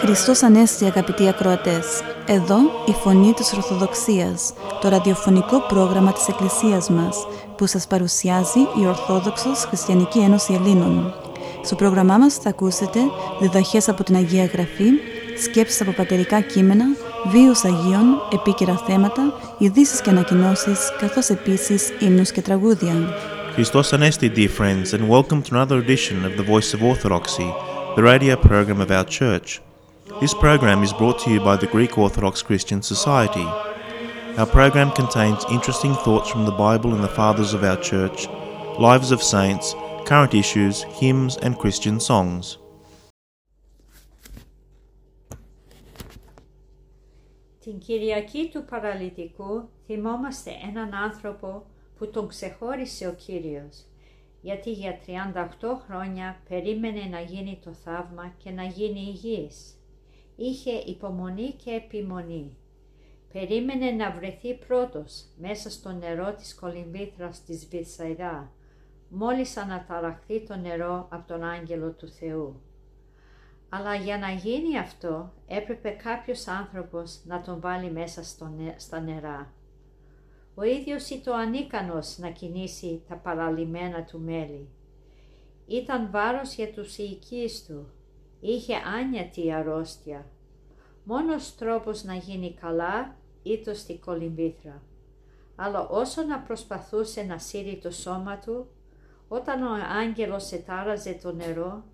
Χριστός Ανέστη αγαπητοί ακροατές. Εδώ η Φωνή της Ορθοδοξίας, το ραδιοφωνικό πρόγραμμα της Εκκλησίας μας, που σας παρουσιάζει η Ορθόδοξος Χριστιανική Ένωση Ελλήνων. Στο πρόγραμμά μας θα ακούσετε διδαχές από την Αγία Γραφή, σκέψεις από πατερικά κείμενα, βίους Αγίων, επίκαιρα θέματα, ειδήσει και ανακοινώσει, καθώς επίσης ύμνους και τραγούδια. Christos Anesti, dear friends, and welcome to another edition of the Voice of Orthodoxy, the radio program of our church. This program is brought to you by the Greek Orthodox Christian Society. Our program contains interesting thoughts from the Bible and the Fathers of our Church, lives of saints, current issues, hymns, and Christian songs. Την Κυριακή του Παραλυτικού θυμόμαστε έναν άνθρωπο που τον ξεχώρισε ο Κύριος, γιατί για 38 χρόνια περίμενε να γίνει το θαύμα και να γίνει υγιής. Είχε υπομονή και επιμονή. Περίμενε να βρεθεί πρώτος μέσα στο νερό της κολυμβήθρας της Βυσαϊδά, μόλις αναταραχθεί το νερό από τον άγγελο του Θεού. Αλλά για να γίνει αυτό έπρεπε κάποιος άνθρωπος να τον βάλει μέσα στο στα νερά. Ο ίδιος ήταν ανίκανος να κινήσει τα παραλυμένα του μέλη. Ήταν βάρος για τους οικείς του. Είχε άνιατη αρρώστια. Μόνος τρόπος να γίνει καλά ήταν στη κολυμβήθρα. Αλλά όσο να προσπαθούσε να σύρει το σώμα του, όταν ο άγγελος ετάραζε το νερό,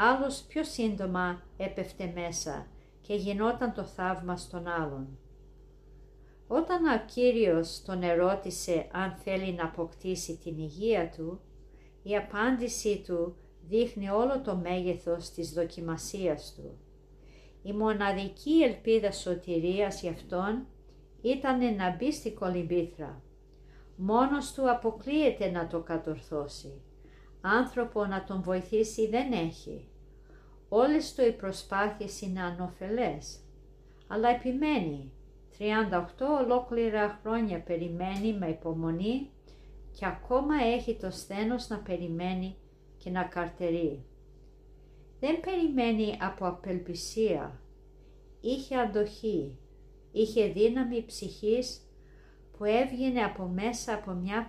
άλλος πιο σύντομα έπεφτε μέσα και γινόταν το θαύμα στον άλλον. Όταν ο Κύριος τον ερώτησε αν θέλει να αποκτήσει την υγεία του, η απάντησή του δείχνει όλο το μέγεθος της δοκιμασίας του. Η μοναδική ελπίδα σωτηρίας για αυτόν ήταν να μπει στη κολυμπήθρα. Μόνος του αποκλείεται να το κατορθώσει. Άνθρωπο να τον βοηθήσει δεν έχει. Όλες του οι προσπάθειες είναι ανοφελές. Αλλά επιμένει. 38 ολόκληρα χρόνια περιμένει με υπομονή και ακόμα έχει το σθένος να περιμένει και να καρτερεί. Δεν περιμένει από απελπισία. Είχε αντοχή, είχε δύναμη ψυχής που έβγαινε από μέσα από μια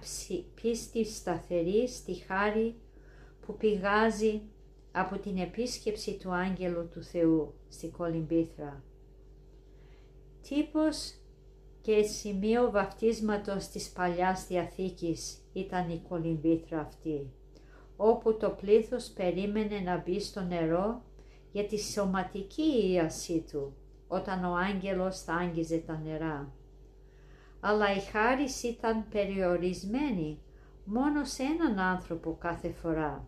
πίστη σταθερή στη χάρη που πηγάζει από την επίσκεψη του Άγγελου του Θεού στη Κολυμπήθρα. Τύπος και σημείο βαφτίσματος της Παλιάς Διαθήκης ήταν η Κολυμπήθρα αυτή, όπου το πλήθος περίμενε να μπει στο νερό για τη σωματική ίαση του, όταν ο άγγελος θα άγγιζε τα νερά. Αλλά η χάρη ήταν περιορισμένη μόνο σε έναν άνθρωπο κάθε φορά.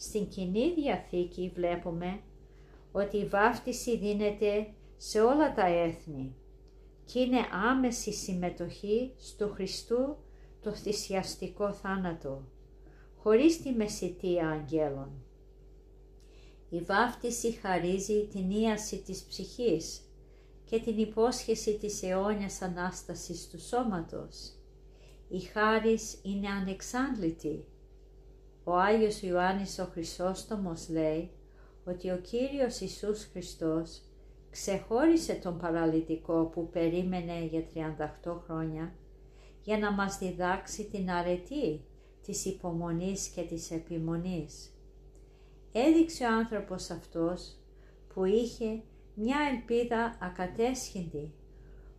Στην Κοινή Διαθήκη βλέπουμε ότι η βάφτιση δίνεται σε όλα τα έθνη και είναι άμεση συμμετοχή στο Χριστού το θυσιαστικό θάνατο, χωρίς τη μεσητεία αγγέλων. Η βάφτιση χαρίζει την ίαση της ψυχής και την υπόσχεση της αιώνιας Ανάστασης του σώματος. Η χάρις είναι ανεξάντλητη. Ο Άγιος Ιωάννης ο Χρυσόστομος λέει ότι ο Κύριος Ιησούς Χριστός ξεχώρισε τον παραλυτικό που περίμενε για 38 χρόνια για να μας διδάξει την αρετή της υπομονής και της επιμονής. Έδειξε ο άνθρωπος αυτός που είχε μια ελπίδα ακατέσχυντη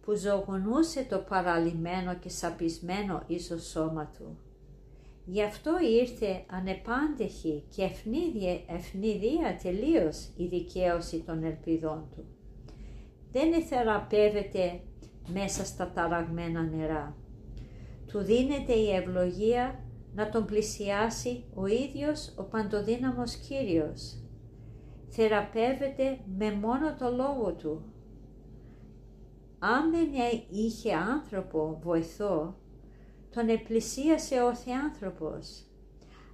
που ζωγονούσε το παραλυμένο και σαπισμένο ίσο σώμα του. Γι' αυτό ήρθε ανεπάντεχη και ευνίδια, ευνίδια τελείως η δικαίωση των ελπιδών του. Δεν εθεραπεύεται μέσα στα ταραγμένα νερά. Του δίνεται η ευλογία να τον πλησιάσει ο ίδιος ο παντοδύναμος Κύριος. Θεραπεύεται με μόνο το λόγο Του. Αν δεν είχε άνθρωπο βοηθό, τον επλησίασε ο Θεάνθρωπος.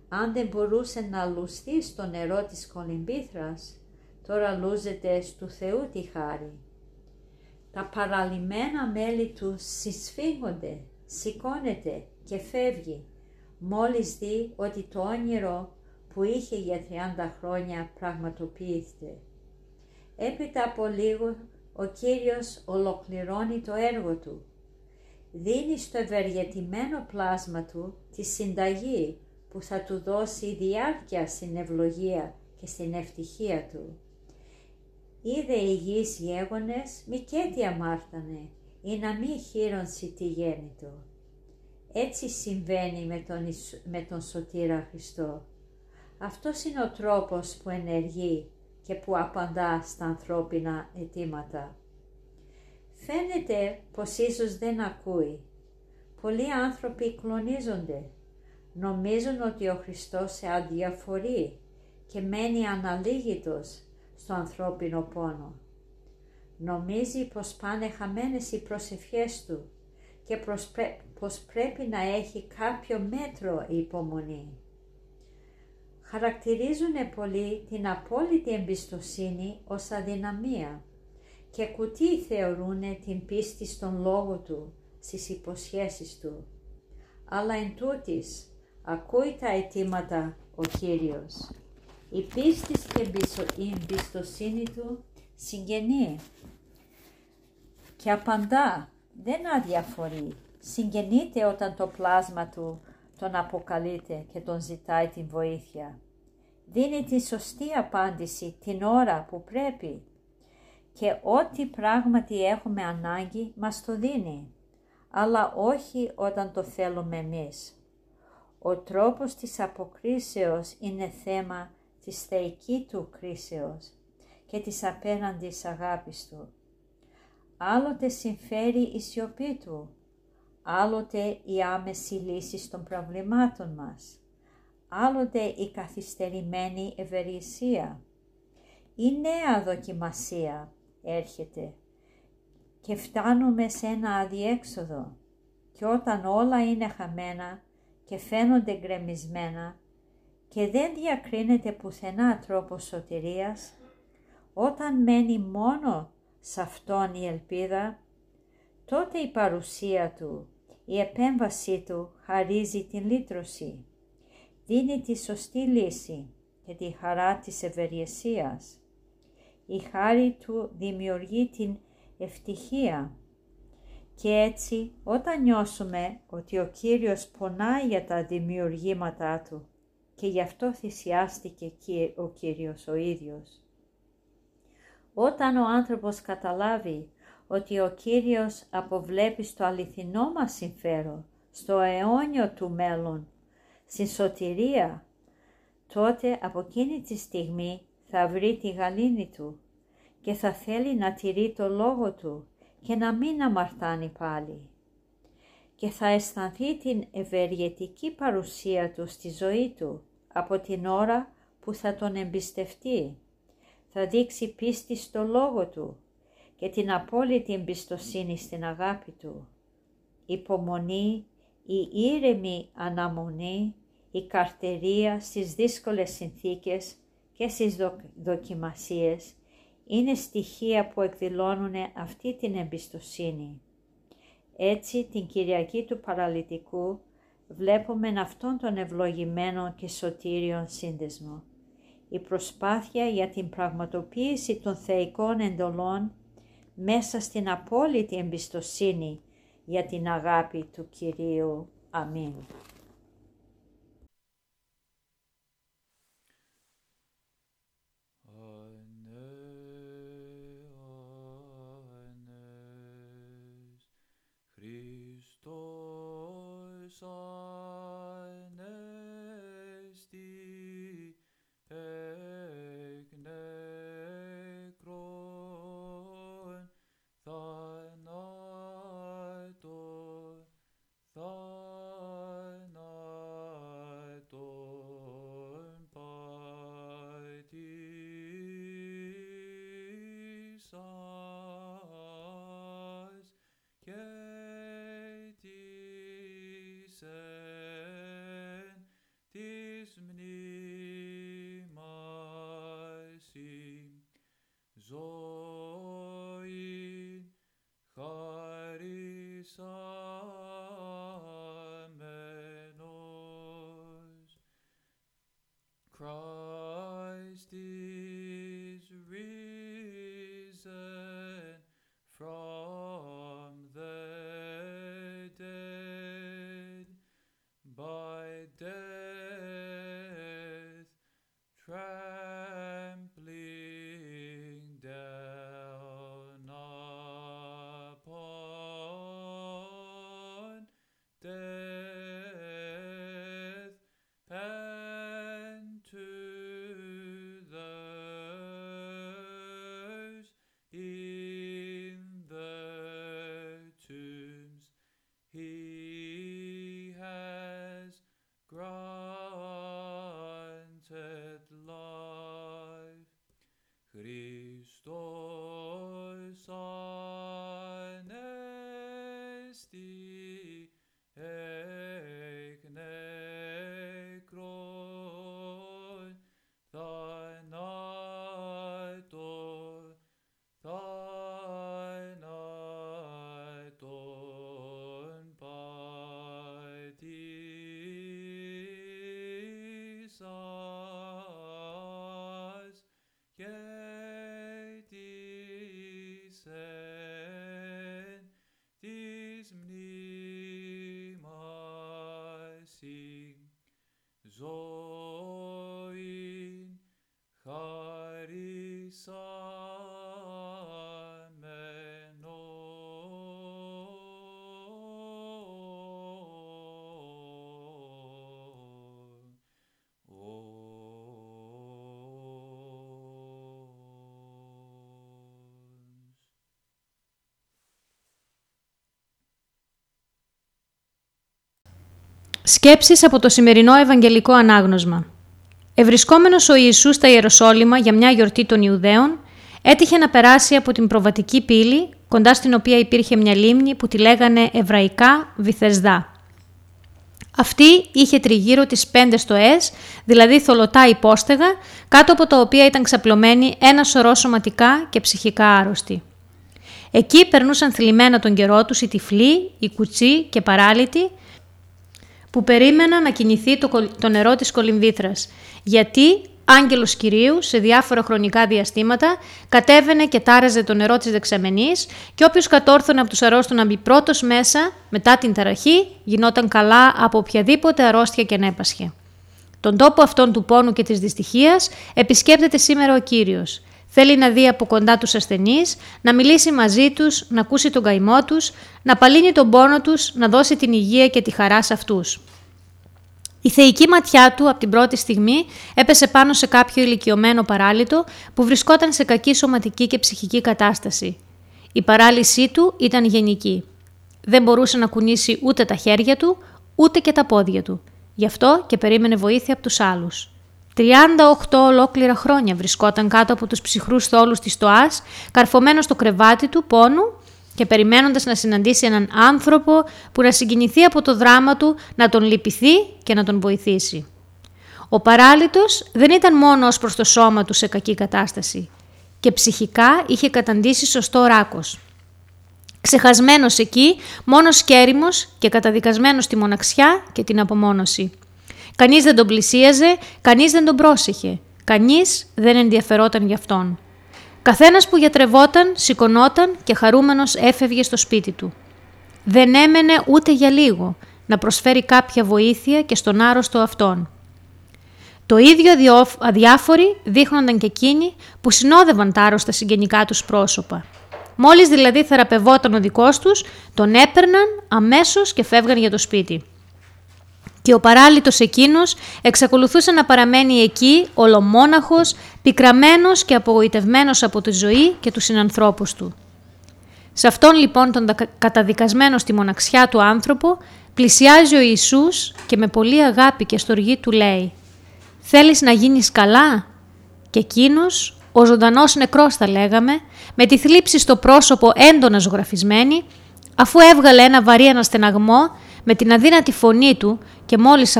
Αν δεν μπορούσε να λουστεί στο νερό της κολυμπήθρας, τώρα λούζεται στου Θεού τη χάρη. Τα παραλυμένα μέλη του συσφίγγονται, σηκώνεται και φεύγει μόλις δει ότι το όνειρο που είχε για 30 χρόνια πραγματοποιείται. Έπειτα από λίγο ο Κύριος ολοκληρώνει το έργο του. Δίνει στο ευεργετημένο πλάσμα του τη συνταγή που θα του δώσει διάρκεια στην ευλογία και στην ευτυχία του. Είδε οι γης γέγονες μη τι αμάρτανε ή να μη χείρονσει τη γέννη του. Έτσι συμβαίνει με τον, με τον Σωτήρα Χριστό. Αυτός είναι ο τρόπος που ενεργεί και που απαντά στα ανθρώπινα αιτήματα. Φαίνεται πως ίσως δεν ακούει. Πολλοί άνθρωποι κλονίζονται. Νομίζουν ότι ο Χριστός σε αδιαφορεί και μένει αναλύγητος στο ανθρώπινο πόνο. Νομίζει πως πάνε χαμένες οι προσευχές του και πως πρέπει να έχει κάποιο μέτρο η υπομονή. Χαρακτηρίζουν πολύ την απόλυτη εμπιστοσύνη ως αδυναμία και κουτί θεωρούν την πίστη στον λόγο του, στις υποσχέσεις του. Αλλά εν τούτης, ακούει τα αιτήματα ο Κύριος. Η πίστη και η εμπιστοσύνη του συγγενεί και απαντά, δεν αδιαφορεί. Συγγενείται όταν το πλάσμα του τον αποκαλείται και τον ζητάει την βοήθεια. Δίνει τη σωστή απάντηση την ώρα που πρέπει και ό,τι πράγματι έχουμε ανάγκη μας το δίνει, αλλά όχι όταν το θέλουμε εμείς. Ο τρόπος της αποκρίσεως είναι θέμα της θεϊκή του κρίσεως και της απέναντης αγάπης του. Άλλοτε συμφέρει η σιωπή του, άλλοτε η άμεση λύση των προβλημάτων μας, άλλοτε η καθυστερημένη ευεργεσία. Η νέα δοκιμασία έρχεται και φτάνουμε σε ένα αδιέξοδο και όταν όλα είναι χαμένα και φαίνονται γκρεμισμένα και δεν διακρίνεται πουθενά τρόπος σωτηρίας, όταν μένει μόνο σε αυτόν η ελπίδα, τότε η παρουσία του, η επέμβασή του χαρίζει την λύτρωση, δίνει τη σωστή λύση και τη χαρά της ευεργεσίας. Η χάρη του δημιουργεί την ευτυχία και έτσι όταν νιώσουμε ότι ο Κύριος πονάει για τα δημιουργήματά Του και γι' αυτό θυσιάστηκε ο Κύριος ο ίδιος. Όταν ο άνθρωπος καταλάβει ότι ο Κύριος αποβλέπει στο αληθινό μας συμφέρον, στο αιώνιο του μέλλον, στην σωτηρία, τότε από εκείνη τη στιγμή θα βρει τη γαλήνη του και θα θέλει να τηρεί το λόγο του και να μην αμαρτάνει πάλι και θα αισθανθεί την ευεργετική παρουσία του στη ζωή του από την ώρα που θα τον εμπιστευτεί. Θα δείξει πίστη στο λόγο του και την απόλυτη εμπιστοσύνη στην αγάπη του. Υπομονή, η ήρεμη αναμονή, η καρτερία στις δύσκολες συνθήκες και στις δοκιμασίες είναι στοιχεία που εκδηλώνουν αυτή την εμπιστοσύνη. Έτσι την Κυριακή του Παραλυτικού βλέπουμε αυτόν τον ευλογημένο και σωτήριον σύνδεσμο. Η προσπάθεια για την πραγματοποίηση των θεϊκών εντολών μέσα στην απόλυτη εμπιστοσύνη για την αγάπη του Κυρίου. Αμήν. Ζωή Jesus. Σκέψεις από το σημερινό Ευαγγελικό Ανάγνωσμα Ευρισκόμενος ο Ιησούς στα Ιεροσόλυμα για μια γιορτή των Ιουδαίων, έτυχε να περάσει από την προβατική πύλη, κοντά στην οποία υπήρχε μια λίμνη που τη λέγανε εβραϊκά Βυθεσδά. Αυτή είχε τριγύρω τις πέντε στοές, δηλαδή θολωτά υπόστεγα, κάτω από τα οποία ήταν ξαπλωμένοι ένα σωρό σωματικά και ψυχικά άρρωστοι. Εκεί περνούσαν θλιμμένα τον καιρό τους οι τυφλοί, οι κουτσοί και παράλυτοι, που περίμεναν να κινηθεί το, το νερό της κολυμβήθρας, γιατί άγγελος Κυρίου σε διάφορα χρονικά διαστήματα κατέβαινε και τάραζε το νερό της δεξαμενής και όποιος κατόρθωνε από τους αρρώστου να μπει πρώτος μέσα μετά την ταραχή γινόταν καλά από οποιαδήποτε αρρώστια και ανέπασχε. Τον τόπο αυτόν του πόνου και της δυστυχίας επισκέπτεται σήμερα ο Κύριος. Θέλει να δει από κοντά τους ασθενείς, να μιλήσει μαζί τους, να ακούσει τον καημό τους, να παλύνει τον πόνο τους, να δώσει την υγεία και τη χαρά σε αυτούς. Η θεϊκή ματιά του από την πρώτη στιγμή έπεσε πάνω σε κάποιο ηλικιωμένο παράλυτο που βρισκόταν σε κακή σωματική και ψυχική κατάσταση. Η παράλυσή του ήταν γενική. Δεν μπορούσε να κουνήσει ούτε τα χέρια του, ούτε και τα πόδια του. Γι' αυτό και περίμενε βοήθεια από τους άλλους. 38 ολόκληρα χρόνια βρισκόταν κάτω από τους ψυχρούς θόλους της Στοάς, καρφωμένο στο κρεβάτι του πόνου και περιμένοντας να συναντήσει έναν άνθρωπο που να συγκινηθεί από το δράμα του, να τον λυπηθεί και να τον βοηθήσει. Ο παράλυτος δεν ήταν μόνο ως προς το σώμα του σε κακή κατάσταση και ψυχικά είχε καταντήσει σωστό ράκος. Ξεχασμένος εκεί, μόνος κέριμος και καταδικασμένος στη μοναξιά και την απομόνωση. Κανείς δεν τον πλησίαζε, κανείς δεν τον πρόσεχε, κανείς δεν ενδιαφερόταν για αυτόν. Καθένας που γιατρευόταν, σηκωνόταν και χαρούμενος έφευγε στο σπίτι του. Δεν έμενε ούτε για λίγο να προσφέρει κάποια βοήθεια και στον άρρωστο αυτόν. Το ίδιο αδιάφοροι δείχνονταν και εκείνοι που συνόδευαν τα άρρωστα συγγενικά τους πρόσωπα. Μόλις δηλαδή θεραπευόταν ο δικός τους, τον έπαιρναν αμέσως και φεύγαν για το σπίτι και ο παράλυτος εκείνος εξακολουθούσε να παραμένει εκεί ολομόναχος, πικραμένος και απογοητευμένος από τη ζωή και τους συνανθρώπους του. Σε αυτόν λοιπόν τον καταδικασμένο στη μοναξιά του άνθρωπο πλησιάζει ο Ιησούς και με πολύ αγάπη και στοργή του λέει «Θέλεις να γίνεις καλά» και εκείνος, ο ζωντανός νεκρός θα λέγαμε, με τη θλίψη στο πρόσωπο έντονα ζωγραφισμένη, αφού έβγαλε ένα βαρύ αναστεναγμό με την αδύνατη φωνή του και μόλις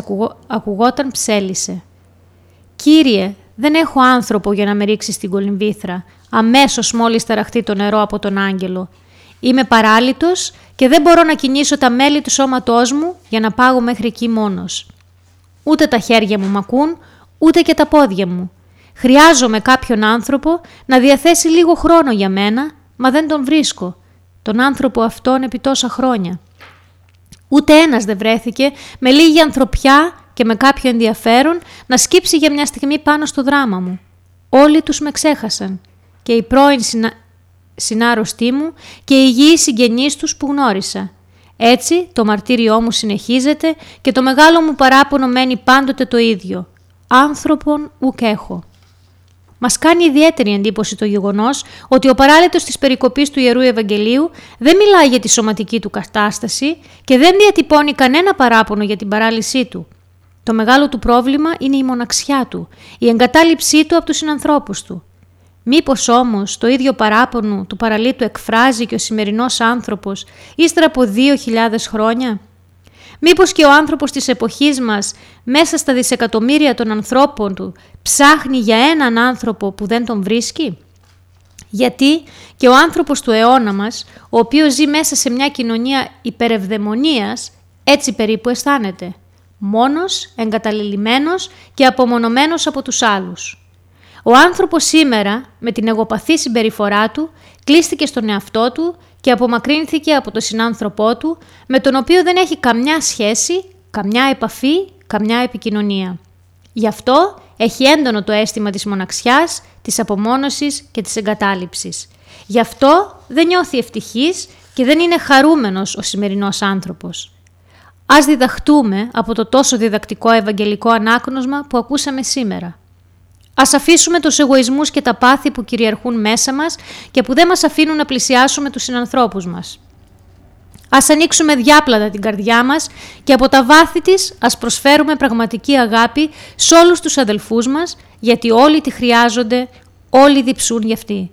ακουγόταν ψέλισε. «Κύριε, δεν έχω άνθρωπο για να με ρίξει στην κολυμβήθρα, αμέσως μόλις ταραχτεί το νερό από τον άγγελο. Είμαι παράλυτος και δεν μπορώ να κινήσω τα μέλη του σώματός μου για να πάγω μέχρι εκεί μόνος. Ούτε τα χέρια μου μακούν, ούτε και τα πόδια μου. Χρειάζομαι κάποιον άνθρωπο να διαθέσει λίγο χρόνο για μένα, μα δεν τον βρίσκω. Τον άνθρωπο αυτόν επί τόσα χρόνια. Ούτε ένας δεν βρέθηκε με λίγη ανθρωπιά και με κάποιο ενδιαφέρον να σκύψει για μια στιγμή πάνω στο δράμα μου. Όλοι τους με ξέχασαν και οι πρώην συνα... συνάρρωστοί μου και οι υγιείς συγγενείς τους που γνώρισα. Έτσι το μαρτύριό μου συνεχίζεται και το μεγάλο μου παράπονο μένει πάντοτε το ίδιο. Άνθρωπον ουκ έχω. Μας κάνει ιδιαίτερη εντύπωση το γεγονός ότι ο παράλυτος της περικοπής του ιερού Ευαγγελίου δεν μιλάει για τη σωματική του κατάσταση και δεν διατυπώνει κανένα παράπονο για την παράλυσή του. Το μεγάλο του πρόβλημα είναι η μοναξιά του, η εγκατάλειψή του από τους συνανθρώπους του. Μήπως όμως το ίδιο παράπονο του παραλίτου εκφράζει και ο σημερινός άνθρωπος ύστερα από 2.000 χρόνια; Μήπως και ο άνθρωπος της εποχής μας, μέσα στα δισεκατομμύρια των ανθρώπων του, ψάχνει για έναν άνθρωπο που δεν τον βρίσκει; Γιατί και ο άνθρωπος του αιώνα μας, ο οποίος ζει μέσα σε μια κοινωνία υπερευδαιμονίας, έτσι περίπου αισθάνεται. Μόνος, εγκαταλελειμμένος και απομονωμένος από τους άλλους. Ο άνθρωπος σήμερα, με την εγωπαθή συμπεριφορά του, κλείστηκε στον εαυτό του και απομακρύνθηκε από τον συνάνθρωπό του, με τον οποίο δεν έχει καμιά σχέση, καμιά επαφή, καμιά επικοινωνία. Γι' αυτό έχει έντονο το αίσθημα της μοναξιάς, της απομόνωσης και της εγκατάλειψης. Γι' αυτό δεν νιώθει ευτυχής και δεν είναι χαρούμενος ο σημερινός άνθρωπος. Ας διδαχτούμε από το τόσο διδακτικό ευαγγελικό ανάκνωσμα που ακούσαμε σήμερα. Ας αφήσουμε τους εγωισμούς και τα πάθη που κυριαρχούν μέσα μας και που δεν μας αφήνουν να πλησιάσουμε τους συνανθρώπους μας. Ας ανοίξουμε διάπλατα την καρδιά μας και από τα βάθη της ας προσφέρουμε πραγματική αγάπη σε όλους τους αδελφούς μας, γιατί όλοι τη χρειάζονται, όλοι διψούν γι' αυτή.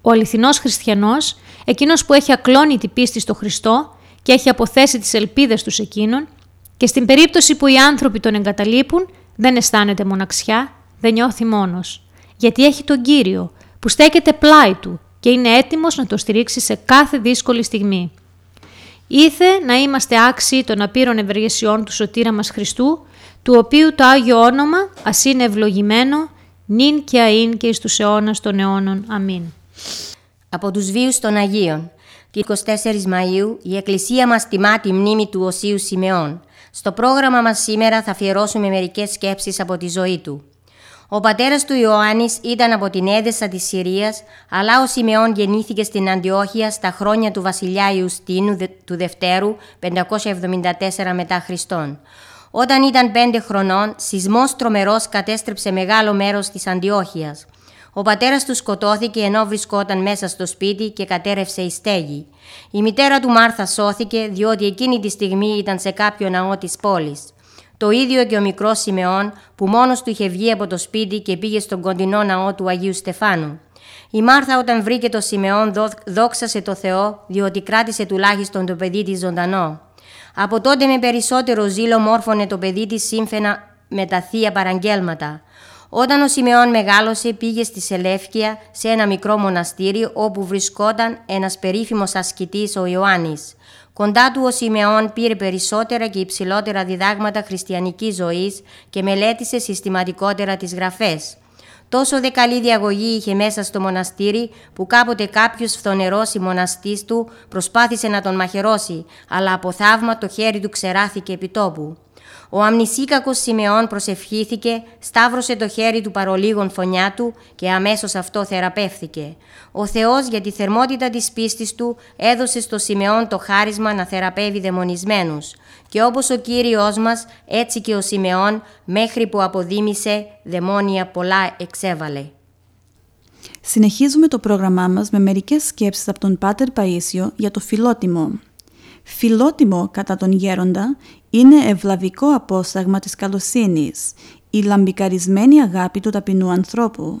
Ο αληθινός χριστιανός, εκείνος που έχει ακλόνητη πίστη στο Χριστό και έχει αποθέσει τις ελπίδες τους σε εκείνον και στην περίπτωση που οι άνθρωποι τον εγκαταλείπουν δεν αισθάνεται μοναξιά, δεν νιώθει μόνος. Γιατί έχει τον Κύριο που στέκεται πλάι του και είναι έτοιμος να το στηρίξει σε κάθε δύσκολη στιγμή. Ήθε να είμαστε άξιοι των απείρων ευεργεσιών του σωτήρα μας Χριστού, του οποίου το Άγιο Όνομα ας είναι ευλογημένο, νυν και αΐν και εις τους αιώνας των αιώνων. Αμήν. Από τους βίους των Αγίων. Τη 24 Μαΐου η Εκκλησία μας τιμά τη μνήμη του Οσίου Σιμεών. Στο πρόγραμμα μας σήμερα θα αφιερώσουμε μερικές σκέψεις από τη ζωή του. Ο πατέρας του Ιωάννης ήταν από την Έδεσα της Συρίας, αλλά ο Σιμεών γεννήθηκε στην Αντιόχεια στα χρόνια του βασιλιά Ιουστίνου του Δευτέρου 574 μετά Χριστόν. Όταν ήταν πέντε χρονών, σεισμός τρομερός κατέστρεψε μεγάλο μέρος της Αντιόχειας. Ο πατέρας του σκοτώθηκε ενώ βρισκόταν μέσα στο σπίτι και κατέρευσε η στέγη. Η μητέρα του Μάρθα σώθηκε διότι εκείνη τη στιγμή ήταν σε κάποιο ναό της πόλης. Το ίδιο και ο μικρός Σιμεών που μόνος του είχε βγει από το σπίτι και πήγε στον κοντινό ναό του Αγίου Στεφάνου. Η Μάρθα όταν βρήκε το Σιμεών δόξασε το Θεό διότι κράτησε τουλάχιστον το παιδί της ζωντανό. Από τότε με περισσότερο ζήλο μόρφωνε το παιδί της σύμφωνα με τα θεία παραγγέλματα. Όταν ο Σιμεών μεγάλωσε πήγε στη Σελεύκια σε ένα μικρό μοναστήρι όπου βρισκόταν ένας περίφημος ασκητής ο Ιωάννης. Κοντά του ο Σιμεών πήρε περισσότερα και υψηλότερα διδάγματα χριστιανικής ζωής και μελέτησε συστηματικότερα τις γραφές. Τόσο δε καλή διαγωγή είχε μέσα στο μοναστήρι που κάποτε κάποιος φθονερός η μοναστής του προσπάθησε να τον μαχαιρώσει, αλλά από θαύμα το χέρι του ξεράθηκε επί τόπου. Ο αμνησίκακος Σιμεών προσευχήθηκε, σταύρωσε το χέρι του παρολίγων φωνιά του και αμέσως αυτό θεραπεύθηκε. Ο Θεός για τη θερμότητα της πίστης του έδωσε στο Σιμεών το χάρισμα να θεραπεύει δαιμονισμένους. Και όπως ο Κύριος μας, έτσι και ο Σιμεών, μέχρι που αποδίμησε, δαιμόνια πολλά εξέβαλε. Συνεχίζουμε το πρόγραμμά μας με μερικές σκέψεις από τον Πάτερ Παΐσιο για το φιλότιμο. Φιλότιμο κατά τον γέροντα είναι ευλαβικό απόσταγμα της καλοσύνης, η λαμπικαρισμένη αγάπη του ταπεινού ανθρώπου.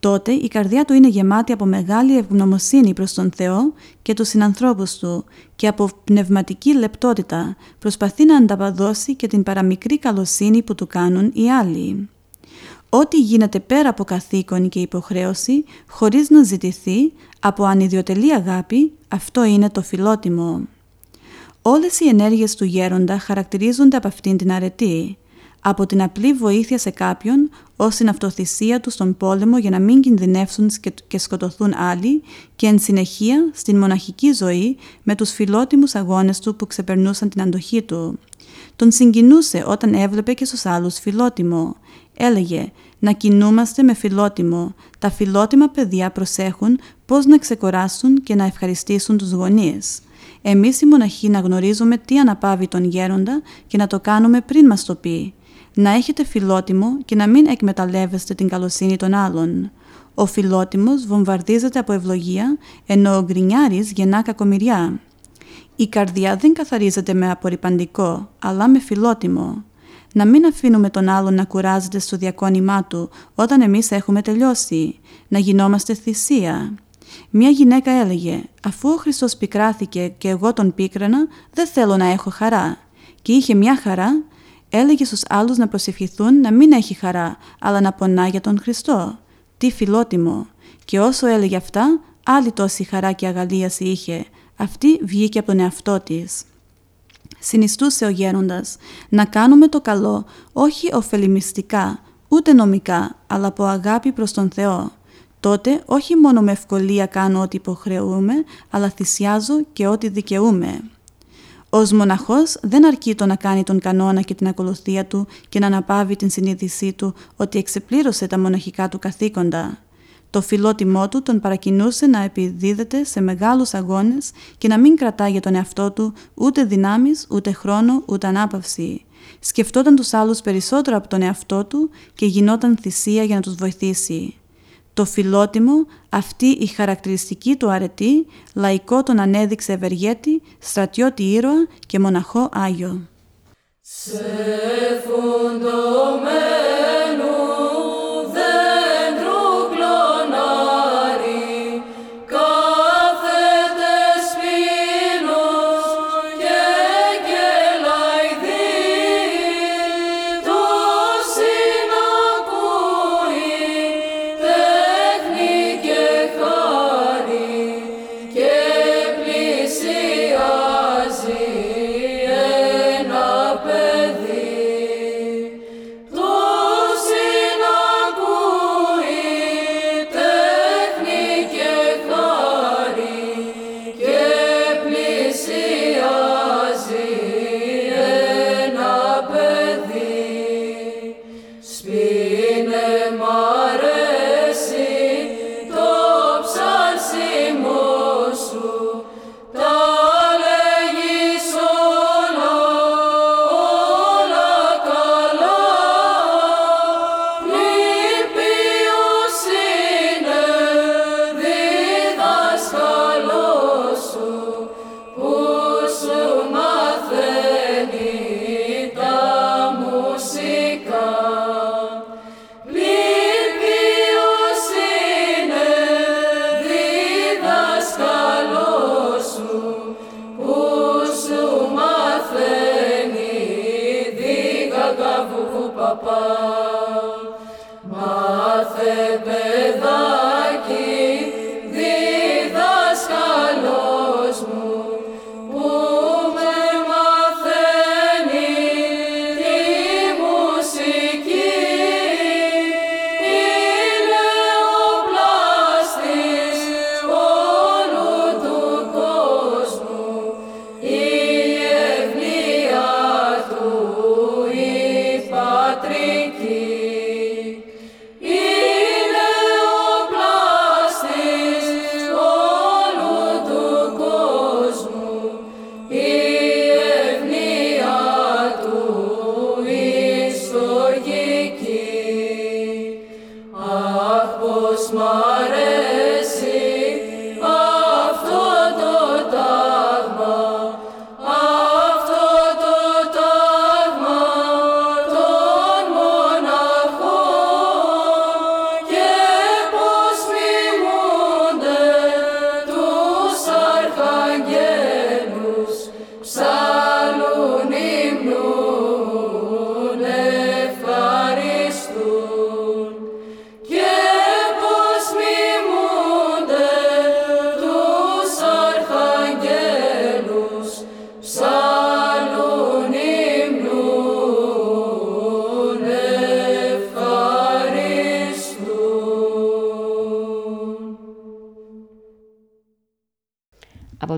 Τότε η καρδιά του είναι γεμάτη από μεγάλη ευγνωμοσύνη προς τον Θεό και τους συνανθρώπους του και από πνευματική λεπτότητα προσπαθεί να ανταπαδώσει και την παραμικρή καλοσύνη που του κάνουν οι άλλοι. Ό,τι γίνεται πέρα από καθήκον και υποχρέωση, χωρίς να ζητηθεί, από ανιδιοτελή αγάπη, αυτό είναι το φιλότιμο. Όλες οι ενέργειες του γέροντα χαρακτηρίζονται από αυτήν την αρετή, από την απλή βοήθεια σε κάποιον ως την αυτοθυσία του στον πόλεμο για να μην κινδυνεύσουν και σκοτωθούν άλλοι και εν συνεχεία στην μοναχική ζωή με τους φιλότιμους αγώνες του που ξεπερνούσαν την αντοχή του. Τον συγκινούσε όταν έβλεπε και στους άλλους φιλότιμο. Έλεγε να κινούμαστε με φιλότιμο. Τα φιλότιμα παιδιά προσέχουν πώς να ξεκοράσουν και να ευχαριστήσουν τους γονείς. Εμείς οι μοναχοί να γνωρίζουμε τι αναπαύει τον γέροντα και να το κάνουμε πριν μας το πει. Να έχετε φιλότιμο και να μην εκμεταλλεύεστε την καλοσύνη των άλλων. Ο φιλότιμος βομβαρδίζεται από ευλογία, ενώ ο γκρινιάρης γεννά κακομοιριά. Η καρδιά δεν καθαρίζεται με απορριπαντικό, αλλά με φιλότιμο. Να μην αφήνουμε τον άλλον να κουράζεται στο διακόνημά του όταν εμείς έχουμε τελειώσει. Να γινόμαστε θυσία. Μια γυναίκα έλεγε «Αφού ο Χριστός πικράθηκε και εγώ τον πίκρανα, δεν θέλω να έχω χαρά». Και είχε μια χαρά, έλεγε στους άλλους να προσευχηθούν να μην έχει χαρά, αλλά να πονά για τον Χριστό. Τι φιλότιμο. Και όσο έλεγε αυτά, άλλη τόση χαρά και αγαλίαση είχε. Αυτή βγήκε από τον εαυτό της. Συνιστούσε ο γέροντας να κάνουμε το καλό όχι ωφελημιστικά, ούτε νομικά, αλλά από αγάπη προς τον Θεό τότε όχι μόνο με ευκολία κάνω ό,τι υποχρεούμε, αλλά θυσιάζω και ό,τι δικαιούμαι. Ω μοναχός δεν αρκεί το να κάνει τον κανόνα και την ακολουθία του και να αναπαύει την συνείδησή του ότι εξεπλήρωσε τα μοναχικά του καθήκοντα. Το φιλότιμό του τον παρακινούσε να επιδίδεται σε μεγάλους αγώνες και να μην κρατά για τον εαυτό του ούτε δυνάμεις, ούτε χρόνο, ούτε ανάπαυση. Σκεφτόταν τους άλλους περισσότερο από τον εαυτό του και γινόταν θυσία για να τους βοηθήσει. Το φιλότιμο, αυτή η χαρακτηριστική του αρετή, λαϊκό τον ανέδειξε ευεργέτη, στρατιώτη ήρωα και μοναχό Άγιο. Σε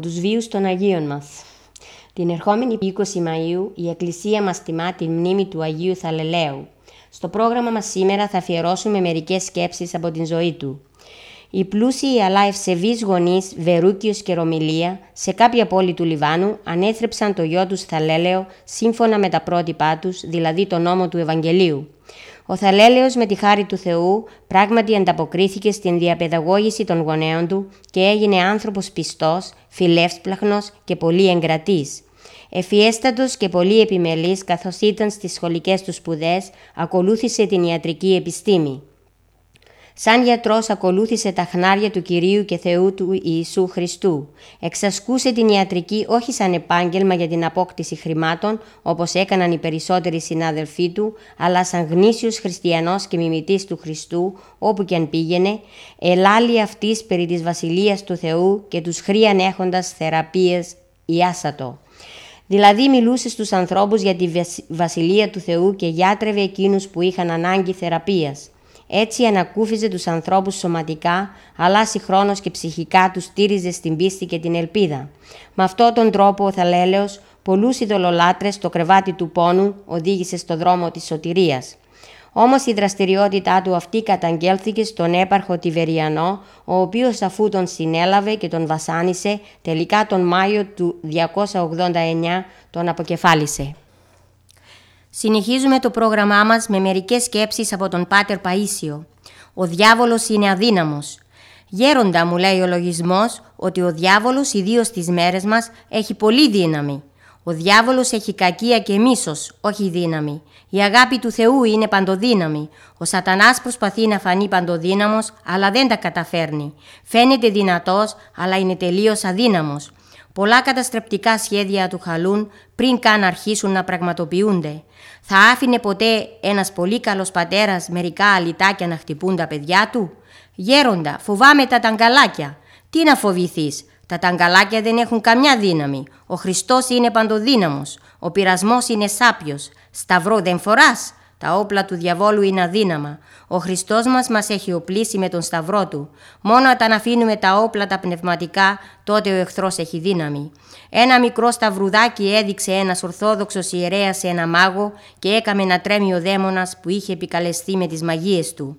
τους βίους των Αγίων μας. Την ερχόμενη 20 Μαΐου η Εκκλησία μας τιμά τη μνήμη του Αγίου Θαλελαίου. Στο πρόγραμμα μας σήμερα θα αφιερώσουμε μερικές σκέψεις από την ζωή του. Οι πλούσιοι αλλά ευσεβείς γονείς Βερούκιος και Ρωμιλία σε κάποια πόλη του Λιβάνου ανέθρεψαν το γιο τους Θαλέλαιο σύμφωνα με τα πρότυπά τους, δηλαδή το νόμο του Ευαγγελίου. Ο Θαλέλεος με τη χάρη του Θεού πράγματι ανταποκρίθηκε στην διαπαιδαγώγηση των γονέων του και έγινε άνθρωπος πιστός, φιλεύσπλαχνος και πολύ εγκρατής. Εφιέστατος και πολύ επιμελής καθώς ήταν στις σχολικές του σπουδές, ακολούθησε την ιατρική επιστήμη. Σαν γιατρός ακολούθησε τα χνάρια του Κυρίου και Θεού του Ιησού Χριστού. Εξασκούσε την ιατρική όχι σαν επάγγελμα για την απόκτηση χρημάτων, όπως έκαναν οι περισσότεροι συνάδελφοί του, αλλά σαν γνήσιος χριστιανός και μιμητής του Χριστού, όπου και αν πήγαινε, ελάλη αυτής περί της Βασιλείας του Θεού και τους χρίαν έχοντας θεραπείες ιάσατο. Δηλαδή μιλούσε στους ανθρώπους για τη Βασιλεία του Θεού και γιάτρευε εκείνους που είχαν ανάγκη θεραπείας. Έτσι ανακούφιζε τους ανθρώπους σωματικά, αλλά συγχρόνως και ψυχικά τους στήριζε στην πίστη και την ελπίδα. Με αυτόν τον τρόπο ο Θαλέλεος, πολλούς ειδωλολάτρες στο κρεβάτι του πόνου οδήγησε στο δρόμο της σωτηρίας. Όμως η δραστηριότητά του αυτή καταγγέλθηκε στον έπαρχο Τιβεριανό, ο οποίος αφού τον συνέλαβε και τον βασάνισε, τελικά τον Μάιο του 289 τον αποκεφάλισε. Συνεχίζουμε το πρόγραμμά μας με μερικές σκέψεις από τον Πάτερ Παΐσιο. Ο διάβολος είναι αδύναμος. Γέροντα μου λέει ο λογισμός ότι ο διάβολος ιδίως στις μέρες μας έχει πολύ δύναμη. Ο διάβολος έχει κακία και μίσος, όχι δύναμη. Η αγάπη του Θεού είναι παντοδύναμη. Ο σατανάς προσπαθεί να φανεί παντοδύναμος, αλλά δεν τα καταφέρνει. Φαίνεται δυνατός, αλλά είναι τελείως αδύναμος. Πολλά καταστρεπτικά σχέδια του χαλούν πριν καν αρχίσουν να πραγματοποιούνται. Θα άφηνε ποτέ ένας πολύ καλός πατέρας μερικά αλυτάκια να χτυπούν τα παιδιά του; Γέροντα, φοβάμαι τα ταγκαλάκια. Τι να φοβηθείς, τα ταγκαλάκια δεν έχουν καμιά δύναμη. Ο Χριστός είναι παντοδύναμος. Ο πειρασμός είναι σάπιος. Σταυρό δεν φοράς. Τα όπλα του διαβόλου είναι αδύναμα. Ο Χριστός μας μας έχει οπλίσει με τον σταυρό του. Μόνο όταν αφήνουμε τα όπλα τα πνευματικά, τότε ο εχθρός έχει δύναμη. Ένα μικρό σταυρουδάκι έδειξε ένας ορθόδοξος ιερέας σε ένα μάγο και έκαμε να τρέμει ο δαίμονας που είχε επικαλεστεί με τις μαγείες του.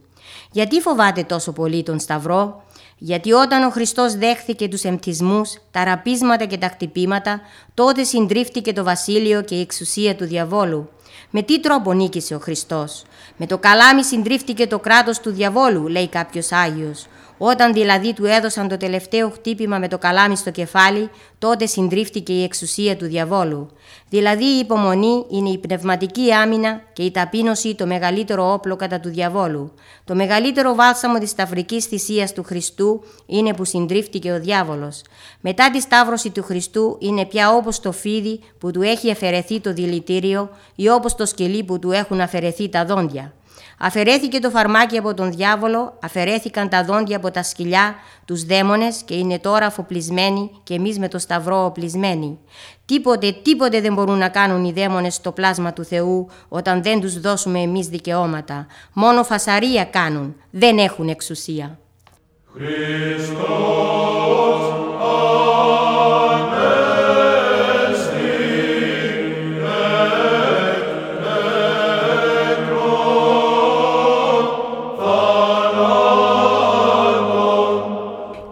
Γιατί φοβάται τόσο πολύ τον σταυρό; Γιατί όταν ο Χριστός δέχθηκε τους εμπτισμούς, τα ραπίσματα και τα χτυπήματα, τότε συντρίφτηκε το βασίλειο και η εξουσία του διαβόλου. Με τι τρόπο νίκησε ο Χριστός; Με το καλάμι συντρίφτηκε το κράτος του διαβόλου, λέει κάποιος Άγιος. Όταν δηλαδή του έδωσαν το τελευταίο χτύπημα με το καλάμι στο κεφάλι, τότε συντρίφτηκε η εξουσία του διαβόλου. Δηλαδή η υπομονή είναι η πνευματική άμυνα και η ταπείνωση το μεγαλύτερο όπλο κατά του διαβόλου. Το μεγαλύτερο βάλσαμο της σταυρικής θυσίας του Χριστού είναι που συντρίφτηκε ο διάβολος. Μετά τη σταύρωση του Χριστού είναι πια όπως το φίδι που του έχει αφαιρεθεί το δηλητήριο ή όπως το σκελί που του έχουν αφαιρεθεί τα δόντια. Αφαιρέθηκε το φαρμάκι από τον διάβολο, αφαιρέθηκαν τα δόντια από τα σκυλιά, τους δαίμονες και είναι τώρα αφοπλισμένοι και εμείς με το σταυρό οπλισμένοι. Τίποτε, τίποτε δεν μπορούν να κάνουν οι δαίμονες στο πλάσμα του Θεού όταν δεν τους δώσουμε εμείς δικαιώματα. Μόνο φασαρία κάνουν, δεν έχουν εξουσία. Χριστός,